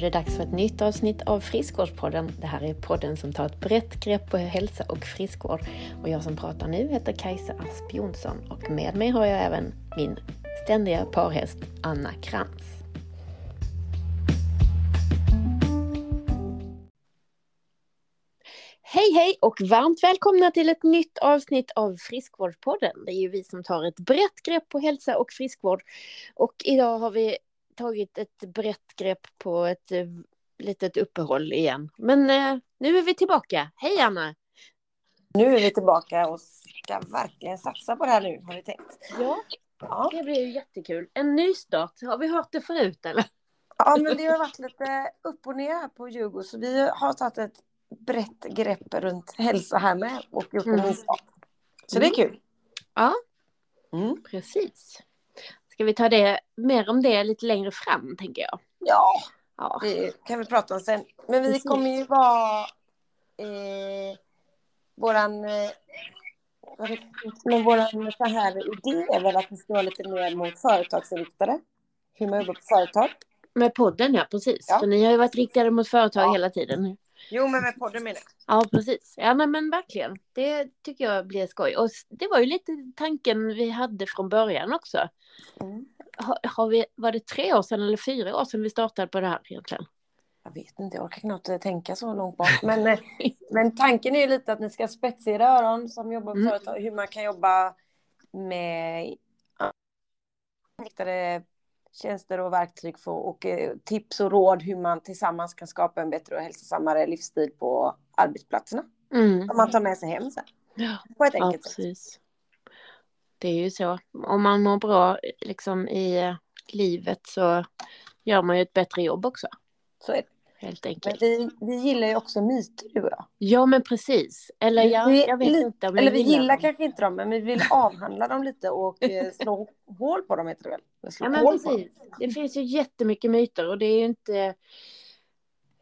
är det dags för ett nytt avsnitt av Friskvårdspodden. Det här är podden som tar ett brett grepp på hälsa och friskvård. Och jag som pratar nu heter Kajsa Asp Jonsson och med mig har jag även min ständiga parhäst Anna Krantz. Hej hej och varmt välkomna till ett nytt avsnitt av Friskvårdspodden. Det är ju vi som tar ett brett grepp på hälsa och friskvård. Och idag har vi tagit ett brett grepp på ett eh, litet uppehåll igen. Men eh, nu är vi tillbaka. Hej Anna! Nu är vi tillbaka och ska verkligen satsa på det här nu, har vi tänkt. Ja, ja. det blir ju jättekul. En ny start, har vi hört det förut eller? Ja, men det har varit lite upp och ner här på Djurgården, så vi har tagit ett brett grepp runt hälsa här med och gjort en mm. ny start. Så mm. det är mm. kul. Ja, mm. precis. Ska vi ta det mer om det lite längre fram, tänker jag? Ja, ja. det kan vi prata om sen. Men vi kommer ju vara... Eh, våran... Eh, men våran så här idé är väl att vi ska vara lite mer mot företagsinriktade. Hur man jobbar på företag. Med podden, ja precis. Ja. För ni har ju varit riktade mot företag ja. hela tiden. Jo, men med podden menar jag. Ja, precis. Ja, nej, men verkligen. Det tycker jag blir skoj. Och det var ju lite tanken vi hade från början också. Mm. Har, har, vi, var det tre år sedan eller fyra år sedan vi startade på det här egentligen? Jag vet inte, jag orkar knappt tänka så långt bort. Men, eh, men tanken är ju lite att ni ska spetsa era öron som jobbar på mm. företag, hur man kan jobba med riktade tjänster och verktyg för, och eh, tips och råd hur man tillsammans kan skapa en bättre och hälsosammare livsstil på arbetsplatserna. Mm. Som man tar med sig hem sen. Ja. På ett enkelt ja, precis. sätt. Det är ju så. Om man mår bra liksom, i eh, livet så gör man ju ett bättre jobb också. Så är det. Helt enkelt. Men vi, vi gillar ju också myter du och jag. Ja men precis. Eller jag, vi, jag vet inte om Eller vi gillar dem. kanske inte dem men vi vill avhandla dem lite och eh, slå hål på dem heter det väl? Ja men precis. Det finns ju jättemycket myter och det är ju inte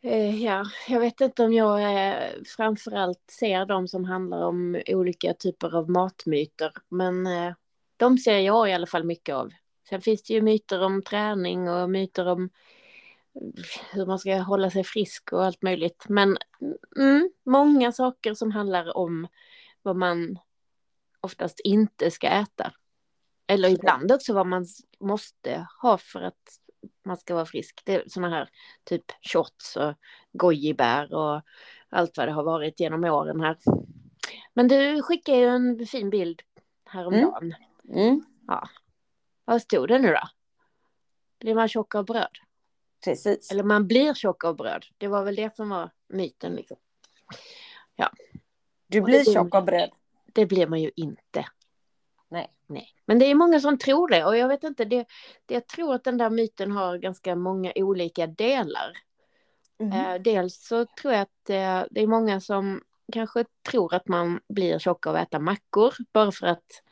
eh, Ja, jag vet inte om jag eh, framförallt ser dem som handlar om olika typer av matmyter. Men eh, de ser jag i alla fall mycket av. Sen finns det ju myter om träning och myter om hur man ska hålla sig frisk och allt möjligt. Men mm, många saker som handlar om vad man oftast inte ska äta. Eller ibland också vad man måste ha för att man ska vara frisk. Det är sådana här typ shots och gojibär och allt vad det har varit genom åren här. Men du skickade ju en fin bild häromdagen. Mm. Mm. Ja. Vad stod det nu då? Blir man tjock av bröd? Precis. Eller man blir tjock av bröd. Det var väl det som var myten liksom. Ja. Du blir det, tjock av bröd. Det blir man ju inte. Nej. Nej. Men det är många som tror det och jag vet inte, det, det, jag tror att den där myten har ganska många olika delar. Mm. Eh, dels så tror jag att eh, det är många som kanske tror att man blir tjock av att äta mackor bara för att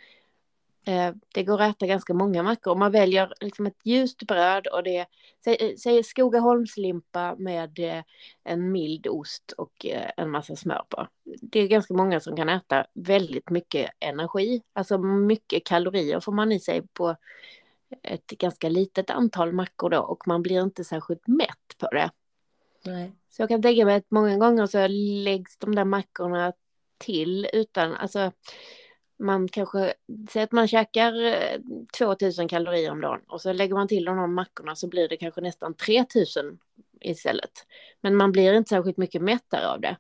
det går att äta ganska många mackor. Man väljer liksom ett ljust bröd och det säger Skogaholmslimpa med eh, en mild ost och eh, en massa smör på. Det är ganska många som kan äta väldigt mycket energi, alltså mycket kalorier får man i sig på ett ganska litet antal mackor då och man blir inte särskilt mätt på det. Nej. Så jag kan tänka mig att många gånger så läggs de där mackorna till utan, alltså man kanske, säg att man käkar 2000 eh, kalorier om dagen och så lägger man till de här mackorna så blir det kanske nästan 3000 istället. Men man blir inte särskilt mycket mättare av det.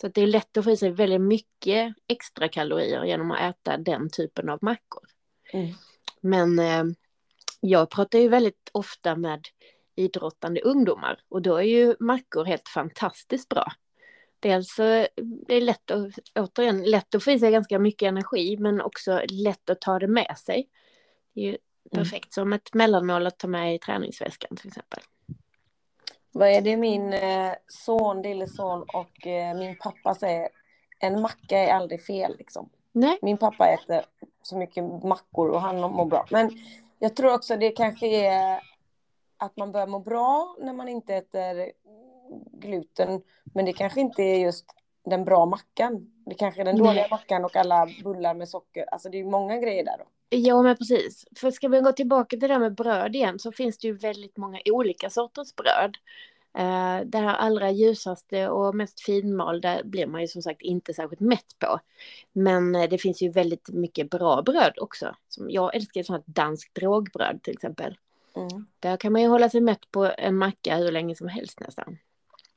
Så det är lätt att få i sig väldigt mycket extra kalorier genom att äta den typen av mackor. Mm. Men eh, jag pratar ju väldigt ofta med idrottande ungdomar och då är ju mackor helt fantastiskt bra dels så det är lätt att, återigen, lätt att få i sig ganska mycket energi men också lätt att ta det med sig. Det är ju mm. perfekt som ett mellanmål att ta med i träningsväskan till exempel. Vad är det min eh, son, lilleson och eh, min pappa säger? En macka är aldrig fel liksom. Nej. Min pappa äter så mycket mackor och han mår bra. Men jag tror också det kanske är att man börjar må bra när man inte äter gluten. Men det kanske inte är just den bra mackan. Det kanske är den dåliga Nej. mackan och alla bullar med socker. Alltså det är många grejer där då. Ja men precis. För ska vi gå tillbaka till det där med bröd igen så finns det ju väldigt många olika sorters bröd. Eh, det här allra ljusaste och mest finmalda blir man ju som sagt inte särskilt mätt på. Men eh, det finns ju väldigt mycket bra bröd också. Som jag älskar sånt danskt rågbröd till exempel. Mm. Där kan man ju hålla sig mätt på en macka hur länge som helst nästan.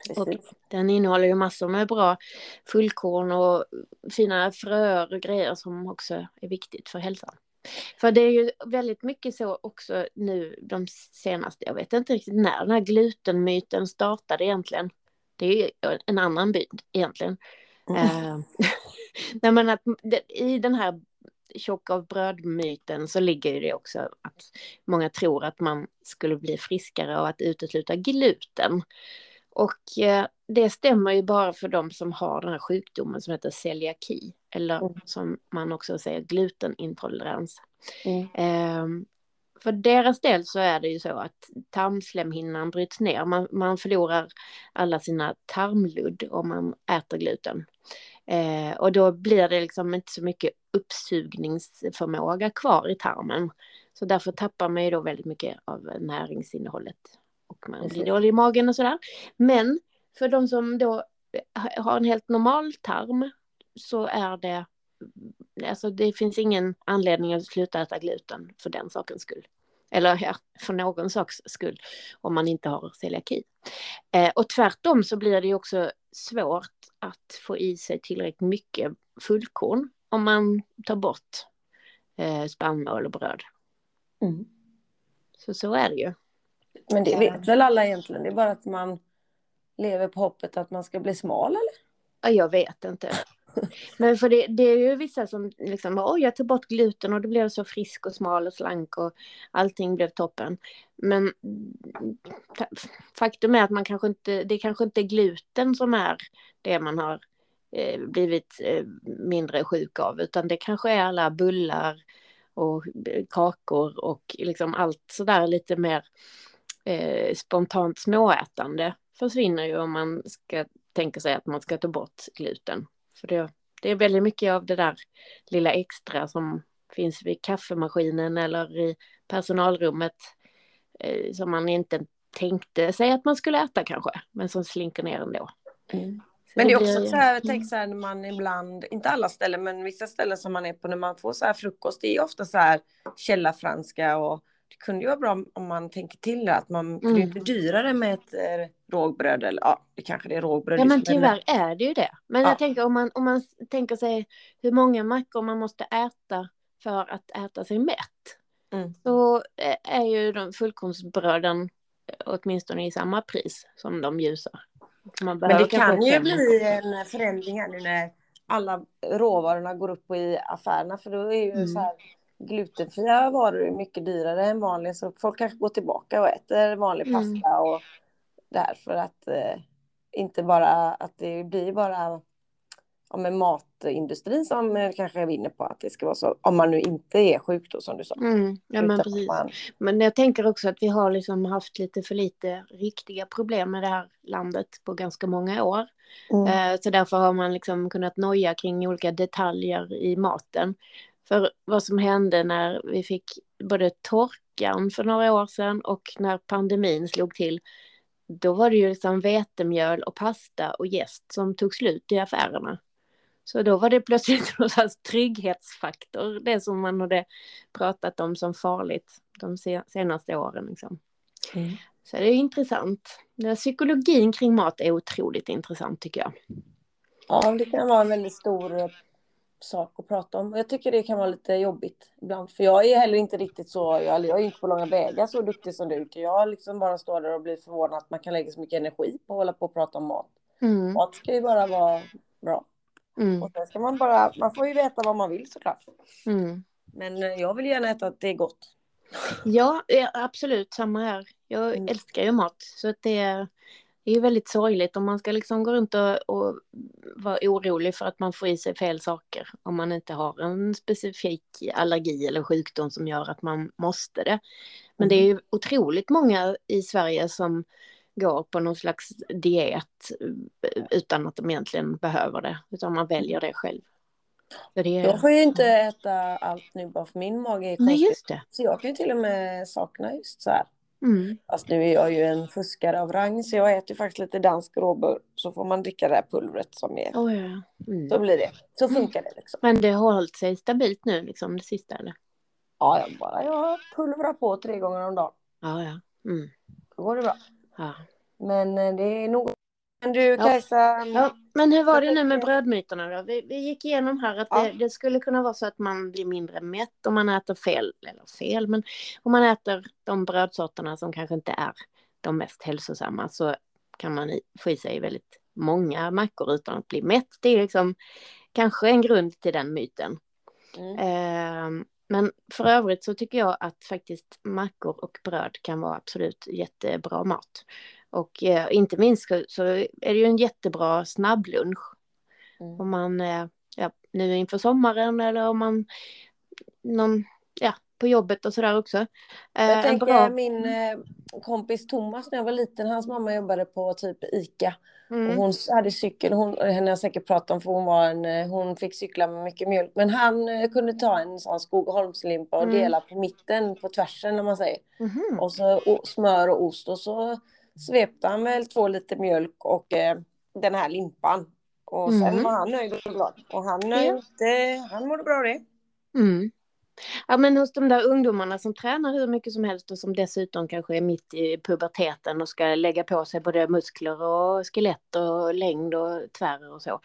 Och den innehåller ju massor med bra fullkorn och fina fröer och grejer som också är viktigt för hälsan. För det är ju väldigt mycket så också nu de senaste, jag vet inte riktigt när den här glutenmyten startade egentligen. Det är ju en annan byd egentligen. Mm. Uh, nej men att i den här tjock av brödmyten så ligger det också att många tror att man skulle bli friskare av att utesluta gluten. Och eh, det stämmer ju bara för de som har den här sjukdomen som heter celiaki. Eller mm. som man också säger glutenintolerans. Mm. Eh, för deras del så är det ju så att tarmslemhinnan bryts ner. Man, man förlorar alla sina tarmludd om man äter gluten. Eh, och då blir det liksom inte så mycket uppsugningsförmåga kvar i tarmen. Så därför tappar man ju då väldigt mycket av näringsinnehållet och man blir dålig i magen och sådär. Men för de som då har en helt normal tarm så är det, alltså det finns ingen anledning att sluta äta gluten för den sakens skull. Eller ja, för någon saks skull om man inte har celiaki. Eh, och tvärtom så blir det ju också svårt att få i sig tillräckligt mycket fullkorn om man tar bort eh, spannmål och bröd. Mm. Så så är det ju. Men det vet väl alla egentligen, det är bara att man lever på hoppet att man ska bli smal eller? Ja, jag vet inte. Men för det, det är ju vissa som liksom, oj jag tog bort gluten och då blev jag så frisk och smal och slank och allting blev toppen. Men faktum är att man kanske inte, det kanske inte är gluten som är det man har eh, blivit eh, mindre sjuk av, utan det kanske är alla bullar och kakor och liksom allt sådär lite mer eh, spontant småätande försvinner ju om man ska tänka sig att man ska ta bort gluten. För det, det är väldigt mycket av det där lilla extra som finns vid kaffemaskinen eller i personalrummet eh, som man inte tänkte sig att man skulle äta kanske, men som slinker ner ändå. Mm. Men det är också så här, jag tänker så här när man ibland, inte alla ställen, men vissa ställen som man är på när man får så här frukost, det är ofta så här källarfranska och kunde ju vara bra om man tänker till det, att man, mm. det är inte dyrare med ett eh, rågbröd, eller ja, det kanske det är rågbröd. Ja, men tyvärr är det ju det. Men ja. jag tänker om man, om man tänker sig hur många mackor man måste äta för att äta sig mätt, mm. så eh, är ju de fullkornsbröden eh, åtminstone i samma pris som de ljusa. Men det kan ju bli en förändring här nu när alla råvarorna går upp i affärerna, för då är ju mm. så här glutenfria varor är mycket dyrare än vanliga så folk kanske går tillbaka och äter vanlig mm. pasta mm. och därför att eh, inte bara att det blir bara ja, med matindustrin som eh, kanske vinner på att det ska vara så om man nu inte är sjuk då som du sa. Mm, ja, men, precis. Man... men jag tänker också att vi har liksom haft lite för lite riktiga problem med det här landet på ganska många år. Mm. Eh, så därför har man liksom kunnat noja kring olika detaljer i maten. För vad som hände när vi fick både torkan för några år sedan och när pandemin slog till, då var det ju liksom vetemjöl och pasta och jäst som tog slut i affärerna. Så då var det plötsligt någon slags trygghetsfaktor, det som man hade pratat om som farligt de senaste åren. Liksom. Mm. Så det är intressant. Psykologin kring mat är otroligt intressant tycker jag. Ja, det kan vara en väldigt stor sak att prata om. Jag tycker det kan vara lite jobbigt ibland. För jag är heller inte riktigt så, jag, jag är inte på långa vägar så duktig som du. Jag liksom bara står där och blir förvånad att man kan lägga så mycket energi på att hålla på och prata om mat. Mm. Mat ska ju bara vara bra. Mm. Och sen ska man bara, man får ju veta vad man vill såklart. Mm. Men eh, jag vill gärna äta att det är gott. Ja, absolut, samma här. Jag mm. älskar ju mat. Så att det, det är ju väldigt sorgligt om man ska liksom gå runt och, och vara orolig för att man får i sig fel saker. Om man inte har en specifik allergi eller sjukdom som gör att man måste det. Men det är ju mm. otroligt många i Sverige som går på någon slags diet utan att de egentligen behöver det. Utan man väljer det själv. Det är... Jag får ju inte äta allt nu bara för min mage är konstig. Nej, just det. Så jag kan ju till och med sakna just så här Mm. Fast nu är jag ju en fuskare av rang så jag äter faktiskt lite dansk råbör så får man dricka det här pulvret som är. Oh, ja. mm. Så blir det. Så mm. funkar det liksom. Men det har hållit sig stabilt nu liksom det sista eller? Ja, jag bara jag pulvrar på tre gånger om dagen. Ja, ja. Mm. Då går det bra. Ja. Men eh, det är nog men du Kajsa. Ja. ja. men hur var det nu med brödmyterna då? Vi, vi gick igenom här att ja. det, det, skulle kunna vara så att man blir mindre mätt om man äter fel, eller fel, men om man äter de brödsorterna som kanske inte är de mest hälsosamma så kan man få i sig väldigt många mackor utan att bli mätt. Det är liksom kanske en grund till den myten. Mm. Eh, men för övrigt så tycker jag att faktiskt mackor och bröd kan vara absolut jättebra mat. Och eh, inte minst så är det ju en jättebra snabblunch. Mm. Om man, eh, ja, nu inför sommaren eller om man, någon, ja, på jobbet och sådär också. Eh, jag tänker bra... min eh, kompis Thomas när jag var liten, hans mamma jobbade på typ ICA. Mm. Och hon hade cykel, hon, henne har jag säkert pratat om för hon, var en, eh, hon fick cykla med mycket mjölk. Men han eh, kunde ta en sån Skogaholmslimpa och mm. dela på mitten, på tvärsen om man säger. Mm. Och så och, smör och ost och så svepte han väl två liter mjölk och eh, den här limpan. Och sen mm. var han nöjd och glad. Och han, ja. han mådde bra det. Mm. Ja men hos de där ungdomarna som tränar hur mycket som helst och som dessutom kanske är mitt i puberteten och ska lägga på sig både muskler och skelett och längd och tvär och så.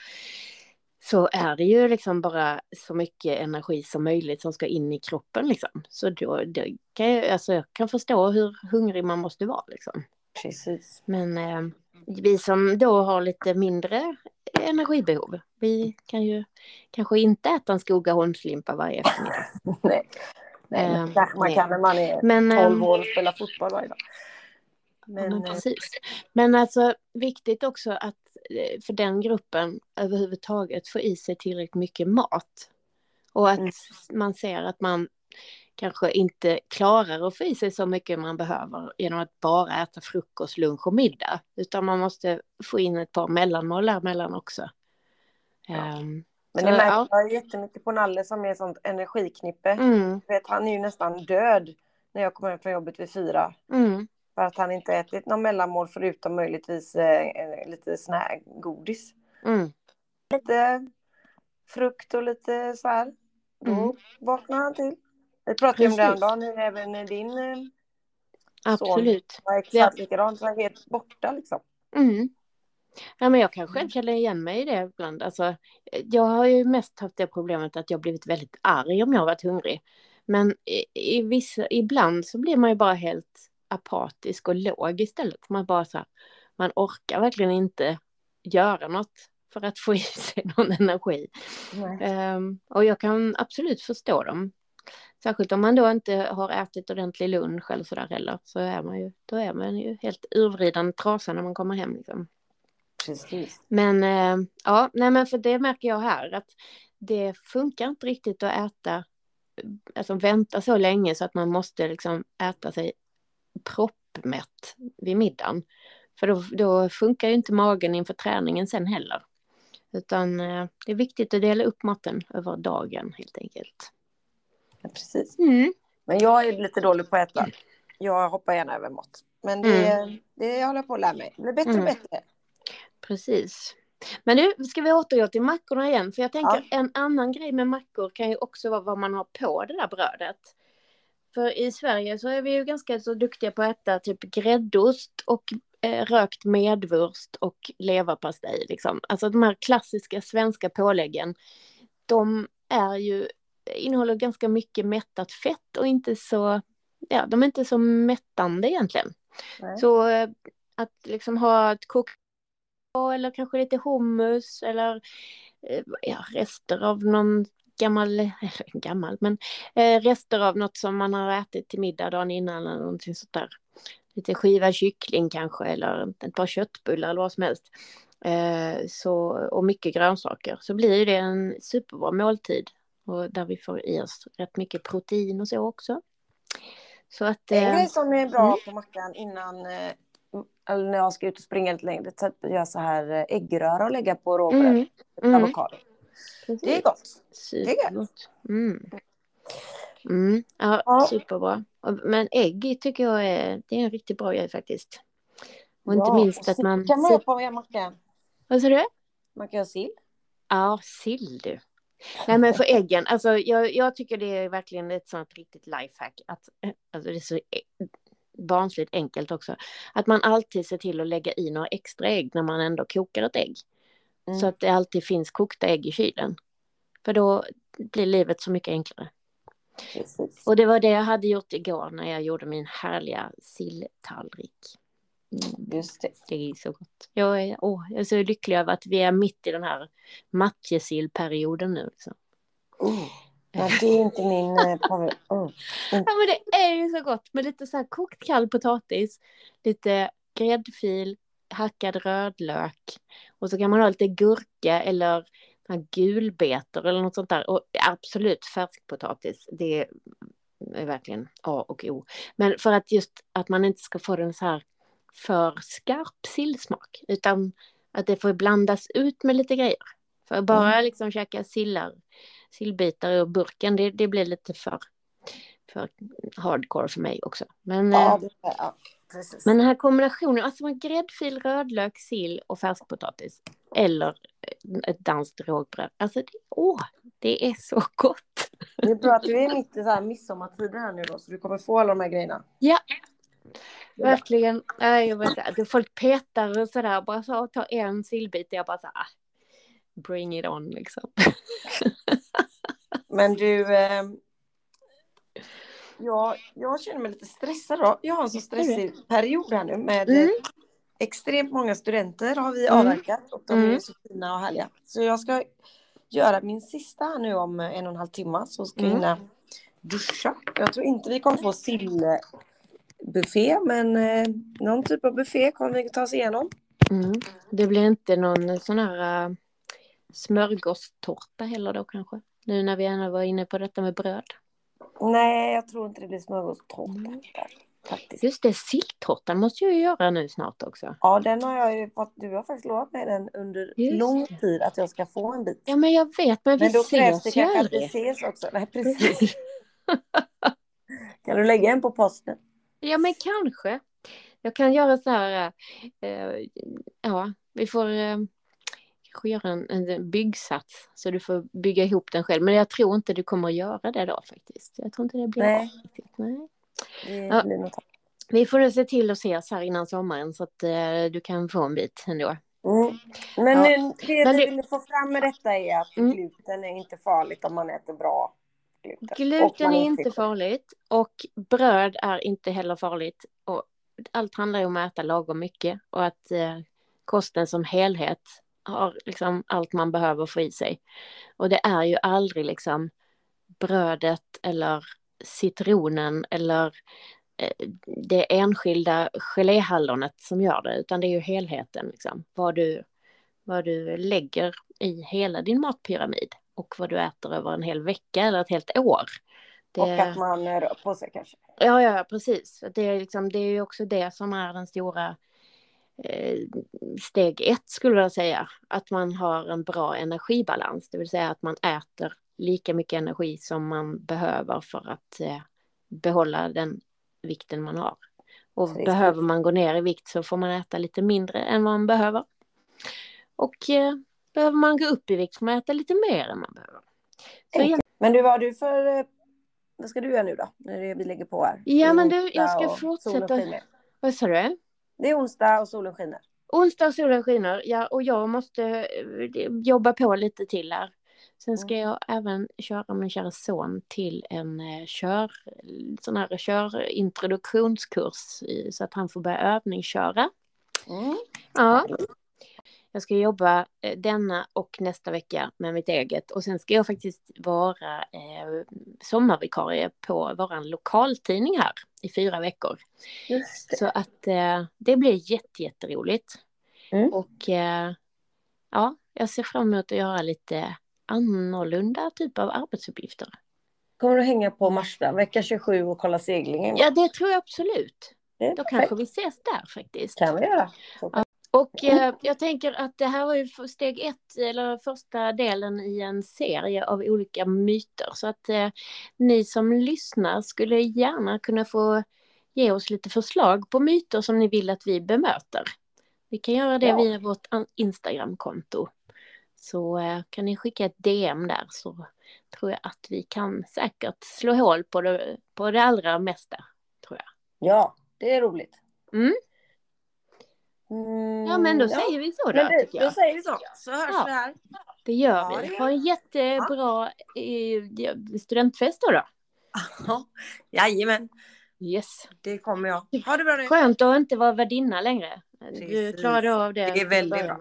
Så är det ju liksom bara så mycket energi som möjligt som ska in i kroppen liksom. Så då, det kan jag, alltså jag kan förstå hur hungrig man måste vara liksom. Precis. Men eh, vi som då har lite mindre energibehov, vi kan ju kanske inte äta en Skogaholmslimpa varje eftermiddag. nej, nej kanske man kan när man är men, 12 eh, år och spelar fotboll varje dag. Men, men, eh, precis. Men alltså viktigt också att för den gruppen överhuvudtaget få i sig tillräckligt mycket mat. Och att mm. man ser att man kanske inte klarar att få i sig så mycket man behöver genom att bara äta frukost, lunch och middag. Utan man måste få in ett par mellanmål däremellan också. Ja. Um, men det märker ja. jag jättemycket på Nalle som är sånt energiknippe. Mm. Vet, han är ju nästan död när jag kommer hem från jobbet vid fyra. Mm. För att han inte ätit någon mellanmål förutom möjligtvis eh, lite sån här godis. Mm. Lite frukt och lite så här. Då mm. vaknar han till. Vi pratade ju om det häromdagen, även din eh, Absolut. son var exakt likadant, var helt borta liksom. Mm. Ja, men jag kan själv känna igen mig i det ibland. Alltså, jag har ju mest haft det problemet att jag blivit väldigt arg om jag har varit hungrig. Men i, i vissa, ibland så blir man ju bara helt apatisk och låg istället. Man bara så här, man orkar verkligen inte göra något för att få i sig någon energi. Um, och jag kan absolut förstå dem. Särskilt om man då inte har ätit ordentlig lunch eller sådär heller. Så är man ju, då är man ju helt urvridande trasa när man kommer hem liksom. Precis. Men eh, ja, nej men för det märker jag här att det funkar inte riktigt att äta, alltså vänta så länge så att man måste liksom äta sig proppmätt vid middagen. För då, då funkar ju inte magen inför träningen sen heller. Utan eh, det är viktigt att dela upp maten över dagen helt enkelt. Precis. Mm. Men jag är lite dålig på att äta. Jag hoppar gärna över mat. Men det, mm. det jag håller på att lära mig. Det blir bättre och mm. bättre. Precis. Men nu ska vi återgå till mackorna igen. För jag tänker ja. en annan grej med mackor kan ju också vara vad man har på det där brödet. För i Sverige så är vi ju ganska så duktiga på att äta typ gräddost och eh, rökt medvurst och leverpastej. Liksom. Alltså de här klassiska svenska påläggen. De är ju innehåller ganska mycket mättat fett och inte så, ja, de är inte så mättande egentligen. Nej. Så eh, att liksom ha ett kokt eller kanske lite hummus eller eh, ja, rester av någon gammal, gammal, men eh, rester av något som man har ätit till middag dagen innan eller någonting sånt där. Lite skivad kyckling kanske eller ett par köttbullar eller vad som helst. Eh, så, och mycket grönsaker så blir det en superbra måltid och där vi får i oss rätt mycket protein och så också. Så att, en grej eh, som är bra mm. på mackan innan eh, eller när jag ska ut och springa lite längre, typ göra så här eh, äggröra och lägga på råbröd. Mm. Mm. Avokado. Det är gott. Det är gott. Mm. Mm, ja, ja, superbra. Men ägg tycker jag är, det är en riktigt bra grej faktiskt. Och inte minst att man... kan man göra på mackan. Vad sa du? Man kan göra sill. Ja, sill du. Nej men för äggen, alltså jag, jag tycker det är verkligen ett sånt riktigt lifehack. Att, alltså det är så barnsligt enkelt också. Att man alltid ser till att lägga i några extra ägg när man ändå kokar ett ägg. Mm. Så att det alltid finns kokta ägg i kylen. För då blir livet så mycket enklare. Precis. Och det var det jag hade gjort igår när jag gjorde min härliga silltallrik. Mm. Just det. Det är så gott. Jag är, åh, jag är så lycklig över att vi är mitt i den här matjesillperioden nu. Liksom. Oh. Ja, det är inte min eh. Oh. Ja, men det är ju så gott med lite så här kokt kall potatis, lite gräddfil, hackad rödlök och så kan man ha lite gurka eller gulbetor eller något sånt där. Och absolut färskpotatis, det är verkligen A och O. Men för att just att man inte ska få den så här för skarp sillsmak, utan att det får blandas ut med lite grejer. För bara mm. liksom käka sillar, sillbitar ur burken, det, det blir lite för, för hardcore för mig också. Men, ja, eh, det, ja, men den här kombinationen, alltså man gräddfil, rödlök, sill och färskpotatis. Eller eh, ett danskt rågbröd. Alltså, det, åh, det är så gott. Det är bra att du är mitt i så här midsommartider här nu då, så du kommer få alla de här grejerna. Ja, verkligen. Jag vet inte, folk petar och sådär, bara så ta en sillbit jag bara så här, ah, bring it on liksom. Men du, eh, ja, jag känner mig lite stressad då. Jag har en så stressig period här nu med mm. extremt många studenter har vi mm. avverkat och de är mm. så fina och härliga. Så jag ska göra min sista här nu om en och en halv timme så ska jag mm. hinna duscha. Jag tror inte vi kommer få sillbuffé men eh, någon typ av buffé kommer vi ta oss igenom. Mm. Det blir inte någon sån här uh, smörgåstårta heller då kanske? Nu när vi ändå var inne på detta med bröd. Nej, jag tror inte det blir smörgåstårta. Mm. Faktiskt. Just det, silltårtan måste jag ju göra nu snart också. Ja, den har jag ju fått. Du har faktiskt lovat mig den under Just lång tid att jag ska få en bit. Ja, men jag vet, men vi Men då krävs det kanske att vi ses också. Nej, precis. kan du lägga en på posten? Ja, men kanske. Jag kan göra så här. Äh, ja, vi får. Äh, kanske göra en, en byggsats så du får bygga ihop den själv. Men jag tror inte du kommer att göra det då faktiskt. Jag tror inte det blir Nej. bra. Nej. Ja. Vi får se till att ses här innan sommaren så att uh, du kan få en bit ändå. Mm. Men ja. det Men du vill få fram med detta är att mm. gluten är inte farligt om man äter bra gluten. Gluten är inte farligt och bröd är inte heller farligt. Och allt handlar ju om att äta lagom mycket och att eh, kosten som helhet har liksom allt man behöver få i sig. Och det är ju aldrig liksom brödet eller citronen eller eh, det enskilda geléhallonet som gör det, utan det är ju helheten, liksom. vad, du, vad du lägger i hela din matpyramid och vad du äter över en hel vecka eller ett helt år. Det... Och att man rör på sig kanske. Ja, ja, precis. Det är, liksom, det är ju också det som är den stora Eh, steg ett skulle jag säga, att man har en bra energibalans, det vill säga att man äter lika mycket energi som man behöver för att eh, behålla den vikten man har. Och Precis. behöver man gå ner i vikt så får man äta lite mindre än vad man behöver. Och eh, behöver man gå upp i vikt får man äta lite mer än man behöver. Så, Men du, vad har du för... Eh, vad ska du göra nu då? När vi lägger på här? Ja, men du, jag ska fortsätta. Vad sa du? Det är onsdag och solen skiner. Onsdag och solen skiner, ja, och jag måste eh, jobba på lite till här. Sen ska mm. jag även köra min kära son till en eh, kör, sån här körintroduktionskurs så att han får börja övningsköra. Mm. Ja. Jag ska jobba eh, denna och nästa vecka med mitt eget och sen ska jag faktiskt vara eh, sommarvikarie på vår lokaltidning här i fyra veckor. Så att eh, det blir jätte, jätteroligt. Mm. Och eh, ja, jag ser fram emot att göra lite annorlunda typ av arbetsuppgifter. Kommer du hänga på Marstrand vecka 27 och kolla seglingen? Ja, det tror jag absolut. Då kanske vi ses där faktiskt. kan vi göra. Och eh, jag tänker att det här var ju steg ett, eller första delen i en serie av olika myter. Så att eh, ni som lyssnar skulle gärna kunna få ge oss lite förslag på myter som ni vill att vi bemöter. Vi kan göra det ja. via vårt Instagramkonto. Så eh, kan ni skicka ett DM där så tror jag att vi kan säkert slå hål på det, på det allra mesta. Tror jag. Ja, det är roligt. Mm. Mm, ja men då ja. säger vi så då. Det, då säger vi så. Så hörs ja. vi här. Det gör ja, vi. Ha en jättebra. Eh, studentfest då. då. Jajamän. Yes. Det kommer jag. Ha det bra nu. Skönt att inte vara värdinna längre. Precis. Du klarade av det. Det är väldigt bra.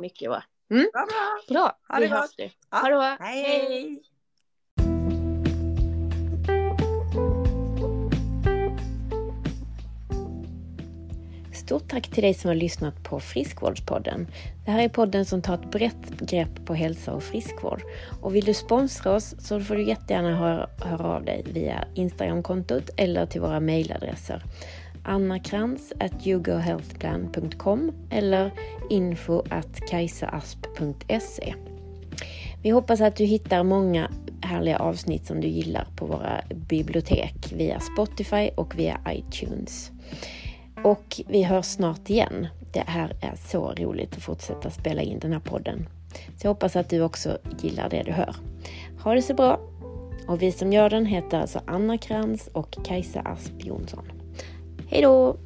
Mycket bra. Mm. Bra, bra. bra. Ha det gott. Ha det bra. Hej. Hej. Stort tack till dig som har lyssnat på Friskvårdspodden. Det här är podden som tar ett brett grepp på hälsa och friskvård. Och vill du sponsra oss så får du jättegärna höra, höra av dig via Instagramkontot eller till våra mejladresser annakrans at yougohealthplan.com eller info at kajsaasp.se. Vi hoppas att du hittar många härliga avsnitt som du gillar på våra bibliotek via Spotify och via iTunes. Och vi hörs snart igen. Det här är så roligt att fortsätta spela in den här podden. Så jag hoppas att du också gillar det du hör. Ha det så bra! Och vi som gör den heter alltså Anna Krantz och Kajsa Asp Jonsson. Hej då!